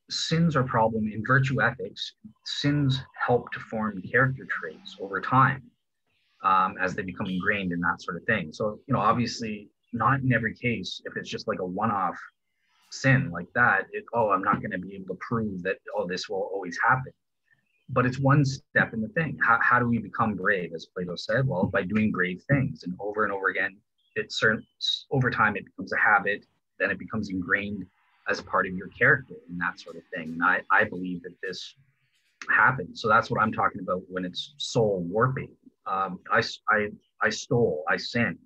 sins are problem in virtue ethics. Sins help to form character traits over time um, as they become ingrained in that sort of thing. So you know, obviously, not in every case, if it's just like a one-off sin like that, it, oh, I'm not going to be able to prove that, oh, this will always happen. But it's one step in the thing. How, how do we become brave, as Plato said? Well, by doing brave things and over and over again. It's certain over time it becomes a habit, then it becomes ingrained as a part of your character and that sort of thing. And I, I believe that this happens. So that's what I'm talking about when it's soul warping. Um, I, I, I stole, I sinned.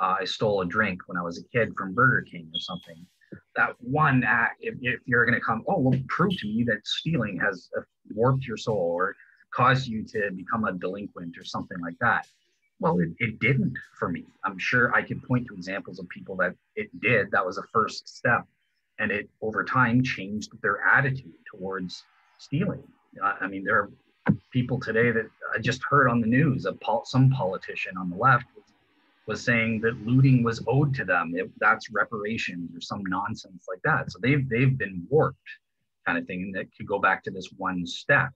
Uh, I stole a drink when I was a kid from Burger King or something that one act, if, if you're going to come, oh, well, prove to me that stealing has warped your soul or caused you to become a delinquent or something like that. Well, it, it didn't for me. I'm sure I could point to examples of people that it did. That was a first step. And it over time changed their attitude towards stealing. Uh, I mean, there are people today that I just heard on the news, a pol- some politician on the left was saying that looting was owed to them. It, that's reparations or some nonsense like that. So they've they've been warped, kind of thing. that could go back to this one step.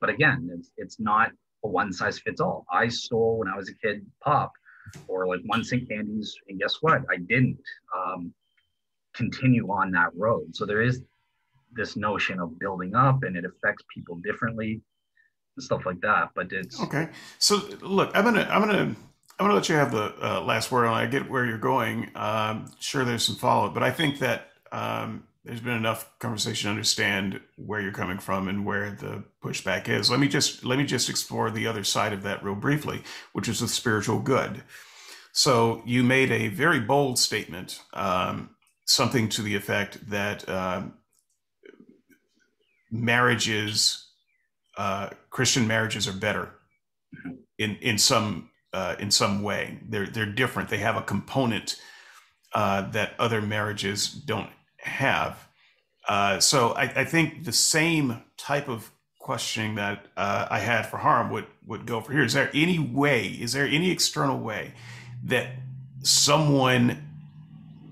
But again, it's it's not a one size fits all. I stole when I was a kid pop, or like one cent candies, and guess what? I didn't um, continue on that road. So there is this notion of building up, and it affects people differently stuff like that. But it's okay. So look, I'm gonna I'm gonna I'm to let you have the uh, last word. I get where you're going. Um, sure, there's some follow up, but I think that um, there's been enough conversation to understand where you're coming from and where the pushback is. Let me just let me just explore the other side of that real briefly, which is the spiritual good. So you made a very bold statement, um, something to the effect that um, marriages, uh, Christian marriages, are better in in some uh, in some way. They're they're different. They have a component uh, that other marriages don't have. Uh, so I, I, think the same type of questioning that uh, I had for harm would would go for here. Is there any way? Is there any external way that someone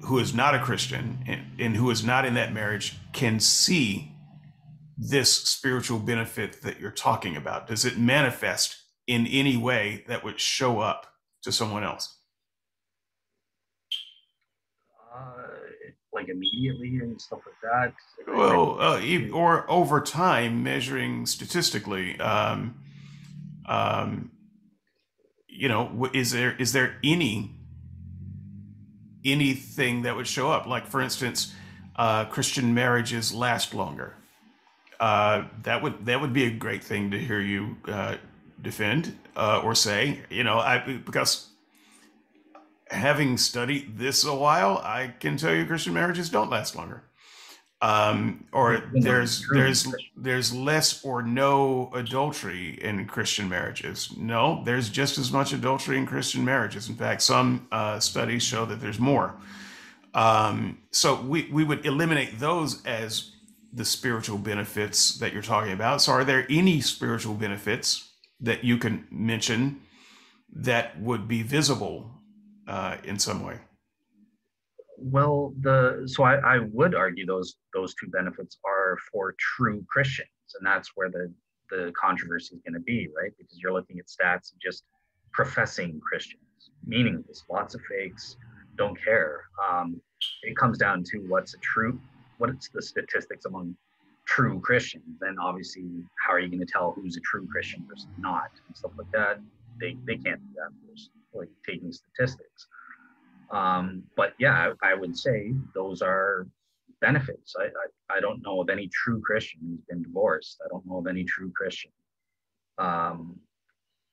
who is not a Christian and, and who is not in that marriage can see this spiritual benefit that you're talking about? Does it manifest in any way that would show up to someone else? Uh, like immediately and stuff like that. Well, uh, or over time, measuring statistically. Um, um, you know, is there is there any anything that would show up? Like, for instance, uh, Christian marriages last longer. Uh, that would that would be a great thing to hear you uh, defend uh, or say, you know, I because having studied this a while, I can tell you Christian marriages don't last longer. Um, or there's there's there's less or no adultery in Christian marriages. No, there's just as much adultery in Christian marriages. In fact, some uh, studies show that there's more. Um, so we we would eliminate those as the spiritual benefits that you're talking about. So, are there any spiritual benefits that you can mention that would be visible uh, in some way? Well, the so I, I would argue those those two benefits are for true Christians, and that's where the the controversy is going to be, right? Because you're looking at stats of just professing Christians, meaningless, lots of fakes, don't care. Um, it comes down to what's a true, what's the statistics among true Christians, then obviously, how are you going to tell who's a true Christian versus not and stuff like that? They, they can't do that. There's like taking statistics. Um, but yeah, I, I, would say those are benefits. I, I, I, don't know of any true Christian who's been divorced. I don't know of any true Christian um,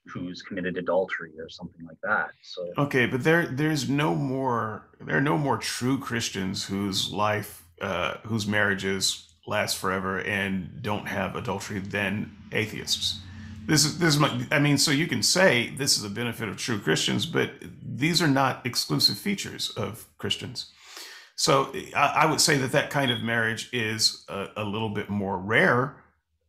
who's committed adultery or something like that. So okay, but there there's no more there are no more true Christians whose life uh, whose marriages last forever and don't have adultery than atheists. This is this is my, I mean, so you can say this is a benefit of true Christians, but these are not exclusive features of Christians. So I, I would say that that kind of marriage is a, a little bit more rare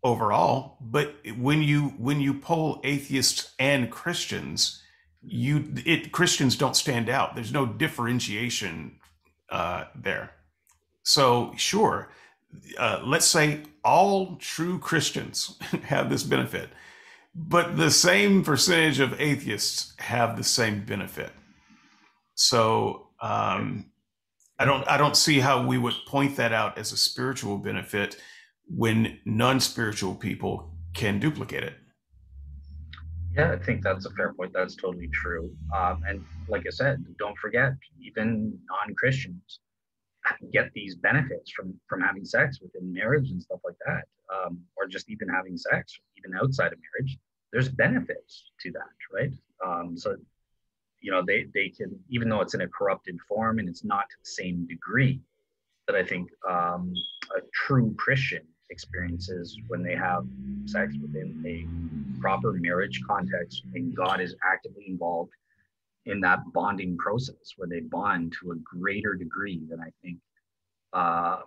overall. But when you when you poll atheists and Christians, you it Christians don't stand out. There's no differentiation uh, there. So sure, uh, let's say all true Christians have this benefit, but the same percentage of atheists have the same benefit. So Um, I don't I don't see how we would point that out as a spiritual benefit when non-spiritual people can duplicate it. Yeah, I think that's a fair point. That's totally true. Um, and like I said, don't forget, even non-Christians get these benefits from from having sex within marriage and stuff like that, um, or just even having sex, even outside of marriage. There's benefits to that, right? Um, so, you know, they they can, even though it's in a corrupted form and it's not to the same degree that I think um, a true Christian experiences when they have sex within a proper marriage context and God is actively involved in that bonding process where they bond to a greater degree than I think uh,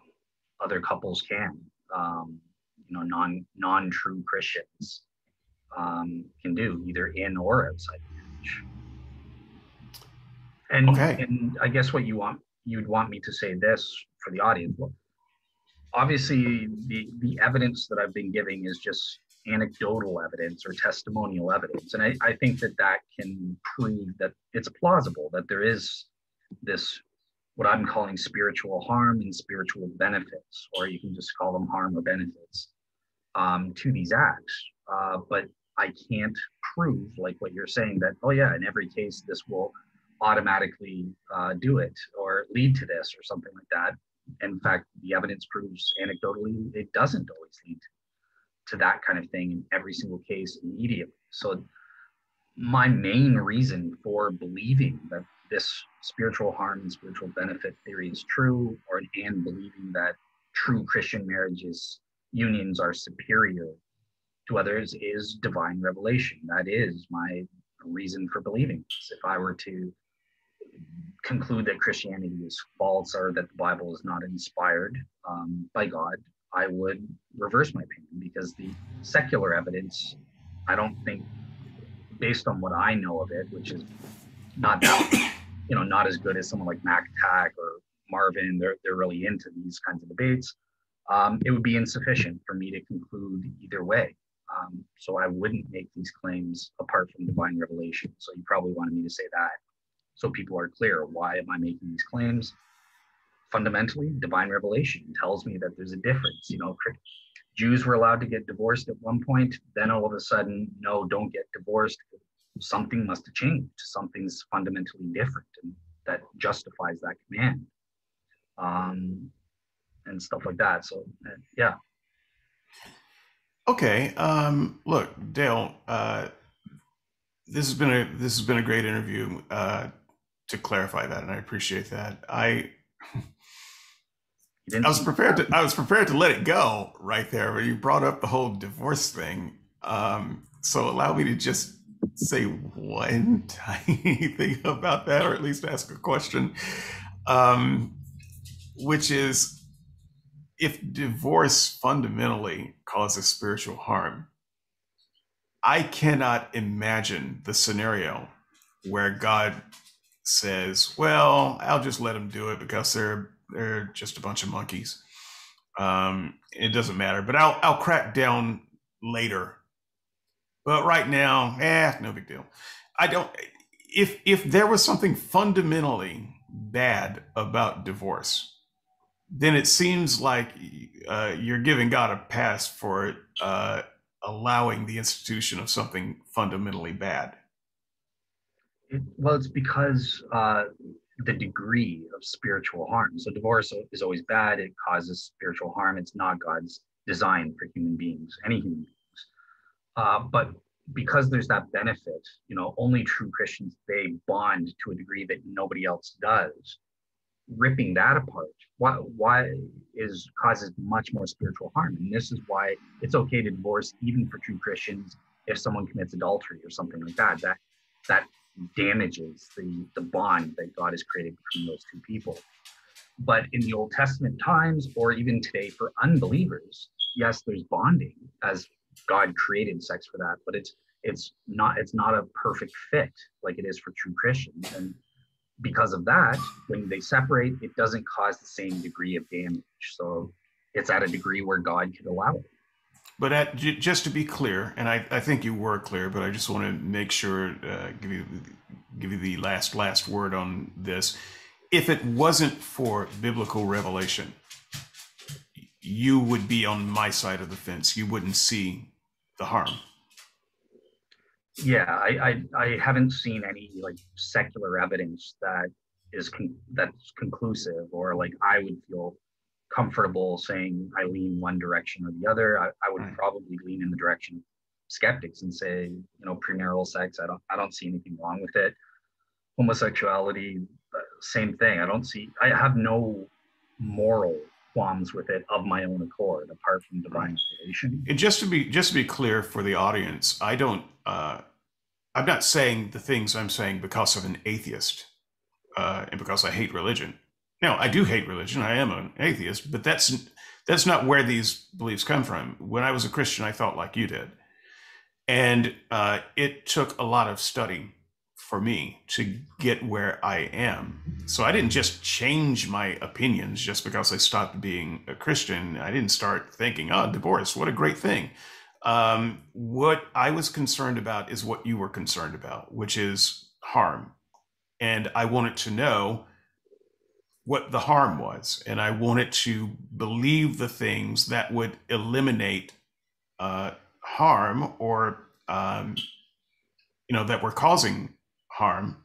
other couples can. Um, you know, non non true Christians um, can do either in or outside marriage. And, okay. and I guess what you want you'd want me to say this for the audience. Well, obviously the the evidence that I've been giving is just anecdotal evidence or testimonial evidence, and I, I think that that can prove that it's plausible that there is this what I'm calling spiritual harm and spiritual benefits, or you can just call them harm or benefits um, to these acts. Uh, but I can't prove, like what you're saying, that, oh, yeah, in every case, this will automatically uh, do it or lead to this or something like that in fact, the evidence proves anecdotally it doesn't always lead to that kind of thing in every single case immediately. So, my main reason for believing that this spiritual harm and spiritual benefit theory is true, or and believing that true Christian marriages unions are superior to others, is divine revelation. That is my reason for believing this. If I were to conclude that Christianity is false or that the Bible is not inspired um, by God, I would reverse my opinion because the secular evidence, I don't think, based on what I know of it, which is not that, you know, not as good as someone like Mac Tack or Marvin, they're, they're really into these kinds of debates. Um, it would be insufficient for me to conclude either way. Um, so I wouldn't make these claims apart from divine revelation. So you probably wanted me to say that so people are clear why am i making these claims fundamentally divine revelation tells me that there's a difference you know jews were allowed to get divorced at one point then all of a sudden no don't get divorced. Something must have changed. Something's fundamentally different and that justifies that command um, and stuff like that. So uh, yeah. Okay um, look dale uh, this has been a this has been a great interview uh, to clarify that, and I appreciate that. I I was prepared to I was prepared to let it go right there, but you brought up the whole divorce thing. Um, so allow me to just say one tiny thing about that, or at least ask a question, um, which is if divorce fundamentally causes spiritual harm, I cannot imagine the scenario where God says, "Well, I'll just let them do it because they're they're just a bunch of monkeys. Um, it doesn't matter, but I'll I'll crack down later. But right now, eh, no big deal. I don't. If if there was something fundamentally bad about divorce, then it seems like uh, you're giving God a pass for uh, allowing the institution of something fundamentally bad. Well, it's because uh, the degree of spiritual harm. So divorce is always bad. It causes spiritual harm. It's not God's design for human beings, any human beings. Uh, but because there's that benefit, you know, only true Christians they bond to a degree that nobody else does. Ripping that apart, why why is causes much more spiritual harm, and this is why it's okay to divorce even for true Christians if someone commits adultery or something like that. That that damages the, the bond that God has created between those two people. But in the Old Testament times, or even today for unbelievers, yes, there's bonding as God created sex for that, but it's it's not it's not a perfect fit like it is for true Christians. And because of that, when they separate, it doesn't cause the same degree of damage. So it's at a degree where God could allow it. But at, just to be clear, and I, I think you were clear, but I just want to make sure, uh, give you give you the last last word on this. if it wasn't for biblical revelation, you would be on my side of the fence. You wouldn't see the harm. Yeah, I I, I haven't seen any like secular evidence that is con- that's conclusive or like I would feel comfortable saying I lean one direction or the other. I, I would right. probably lean in the direction of skeptics and say, you know, premarital sex, I don't I don't see anything wrong with it. Homosexuality, uh, same thing. I don't see I have no moral qualms with it of my own accord, apart from divine creation. And just to be just to be clear for the audience, I don't. Uh, I'm not saying the things I'm saying because of an atheist uh, and because I hate religion. Now, I do hate religion. I am an atheist, but that's that's not where these beliefs come from. When I was a Christian, I felt like you did, and uh, it took a lot of study for me to get where I am. So I didn't just change my opinions just because I stopped being a Christian. I didn't start thinking, oh, divorce, what a great thing. Um, what I was concerned about is what you were concerned about, which is harm. And I wanted to know what the harm was. And I wanted to believe the things that would eliminate uh, harm or, um, you know, that were causing harm.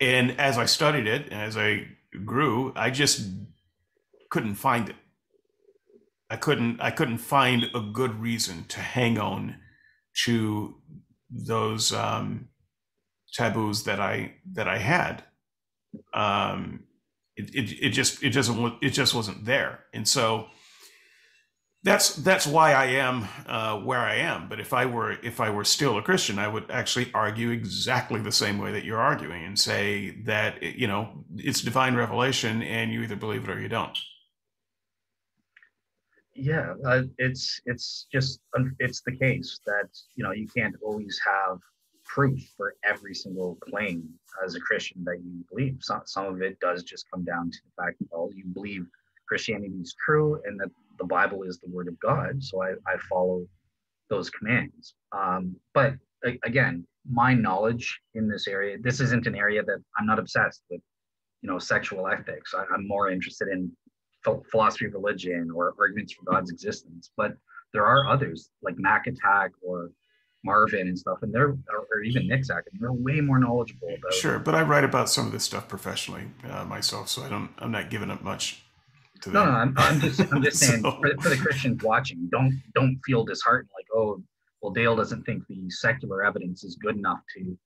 And as I studied it, and as I grew, I just couldn't find it. I couldn't I couldn't find a good reason to hang on to those um, taboos that I that I had. Um, it, it, it just it just it just wasn't there, and so that's that's why I am uh, where I am. But if I were if I were still a Christian, I would actually argue exactly the same way that you're arguing and say that you know it's divine revelation, and you either believe it or you don't. Yeah, uh, it's it's just it's the case that you know you can't always have proof for every single claim as a Christian that you believe. Some some of it does just come down to the fact that well, you believe Christianity is true and that the Bible is the word of God. So I, I follow those commands. Um, but again, my knowledge in this area, this isn't an area that I'm not obsessed with, you know, sexual ethics. I, am more interested in philosophy of religion or arguments for God's existence. But there are others like Mac Attack or Marvin and stuff, and they're or even Nick Zack, and they're way more knowledgeable about. Sure, but I write about some of this stuff professionally uh, myself, so I don't. I'm not giving up much to no, no, I'm, I'm just I'm just saying so. for, for, the Christians watching, don't don't feel disheartened like oh well Dale doesn't think the secular evidence is good enough to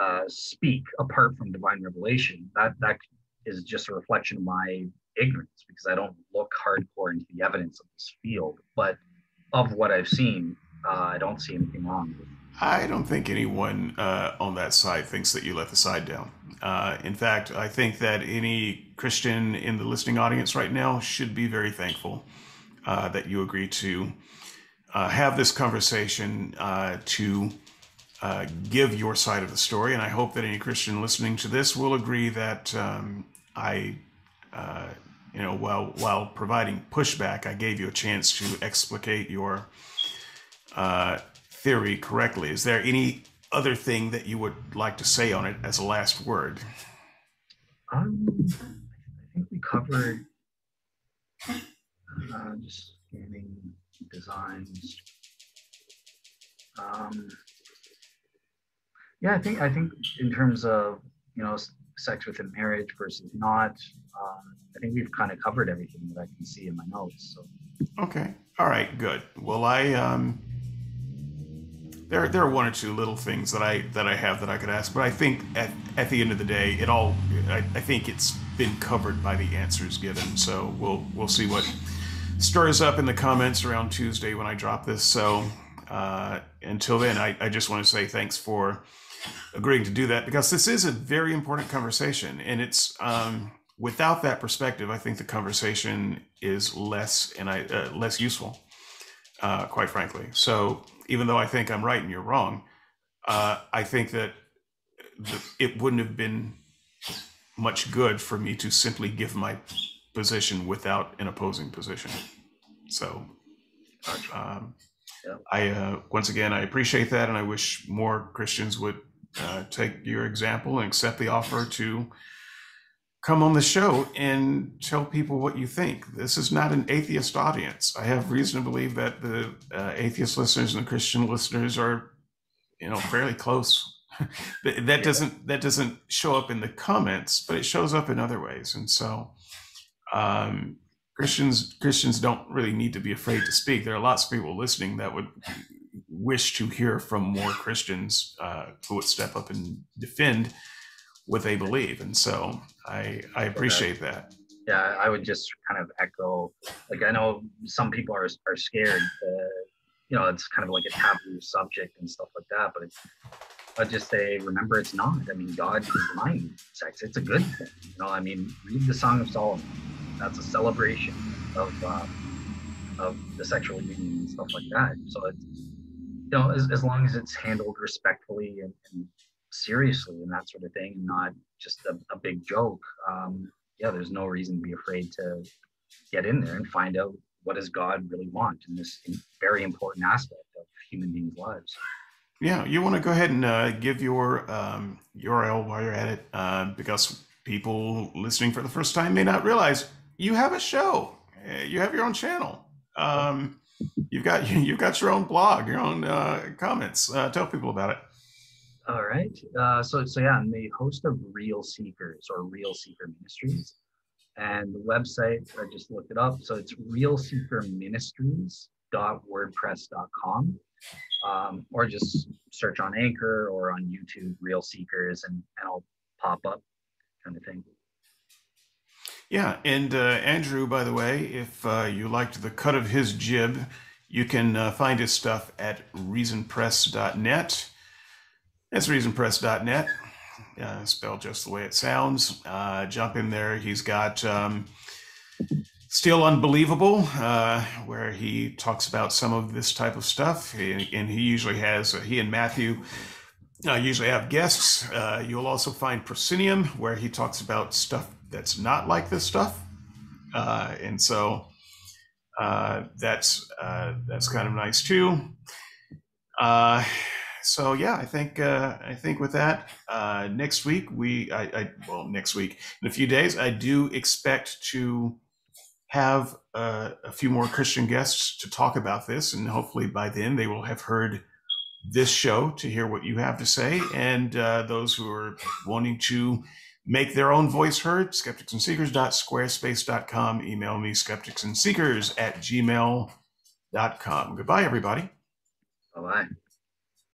uh, speak apart from divine revelation. That that is just a reflection of my ignorance because I don't look hardcore into the evidence of this field. But of what I've seen, uh, I don't see anything wrong I don't think anyone uh, on that side thinks that you let the side down. Uh, in fact, I think that any Christian in the listening audience right now should be very thankful uh, that you agree to uh, have this conversation uh, to give your side of the story. And I hope that any Christian listening to this will agree that um, I, you know, while while providing pushback, I gave you a chance to explicate your theory correctly. Is there any other thing that you would like to say on it as a last word? Um, I think we covered uh, just scanning designs. Um, yeah, I think I think in terms of you know sex within marriage versus not, um, I think we've kind of covered everything that I can see in my notes. So. Okay. All right. Good. Well, I um, there there are one or two little things that I that I have that I could ask, but I think at, at the end of the day, it all I, I think it's been covered by the answers given. So we'll we'll see what stirs up in the comments around Tuesday when I drop this. So uh, until then, I, I just want to say thanks for agreeing to do that because this is a very important conversation, and it's um, without that perspective, I think the conversation is less and I uh, less useful, uh, quite frankly. So even though I think I'm right and you're wrong, uh, I think that the, it wouldn't have been much good for me to simply give my position without an opposing position. So, um, yeah. I uh, once again I appreciate that, and I wish more Christians would uh, take your example and accept the offer to come on the show and tell people what you think. This is not an atheist audience. I have reason to believe that the uh, atheist listeners and the Christian listeners are, you know, fairly close. that doesn't that doesn't show up in the comments, but it shows up in other ways. And so, um, Christians Christians don't really need to be afraid to speak. There are lots of people listening that would wish to hear from more Christians uh, who would step up and defend what they believe. And so I I appreciate that. Yeah, I would just kind of echo. Like I know some people are are scared. Uh, you know, it's kind of like a taboo subject and stuff like that. But I'd just say, remember, it's not. I mean, God is mind sex. It's a good thing. You know, I mean, read the Song of Solomon. That's a celebration of uh, of the sexual union and stuff like that. So it's you know, as, as long as it's handled respectfully and, and seriously and that sort of thing, and not just a, a big joke. Um, yeah, there's no reason to be afraid to get in there and find out what does God really want in this very important aspect of human beings' lives. Yeah, you want to go ahead and uh, give your um, URL while you're at it, uh, because people listening for the first time may not realize you have a show, uh, you have your own channel. Um, you've got you've got your own blog, your own uh, comments. Uh, tell people about it. All right. Uh, so so yeah, I'm the host of Real Seekers or Real Seeker Ministries, and the website I just looked it up. So it's realseekerministries.wordpress.com, um, or just search on Anchor or on YouTube Real Seekers, and, and I'll pop up, kind of thing. Yeah, and uh, Andrew, by the way, if uh, you liked the cut of his jib, you can uh, find his stuff at reasonpress.net. That's reasonpress.net, uh, spelled just the way it sounds. Uh, jump in there. He's got um, Still Unbelievable, uh, where he talks about some of this type of stuff. and he usually has, he and Matthew usually have guests. you'll also find Proscenium, where he talks about stuff that's not like this stuff, uh, and so uh, that's uh, that's kind of nice too. So yeah, I think uh, I think with that, uh, next week we I, I, well next week in a few days I do expect to have uh, a few more Christian guests to talk about this, and hopefully by then they will have heard this show to hear what you have to say, and uh, those who are wanting to make their own voice heard, skepticsandseekers.squarespace.com. Email me, skepticsandseekers at gmail.com. Goodbye, everybody. Bye-bye.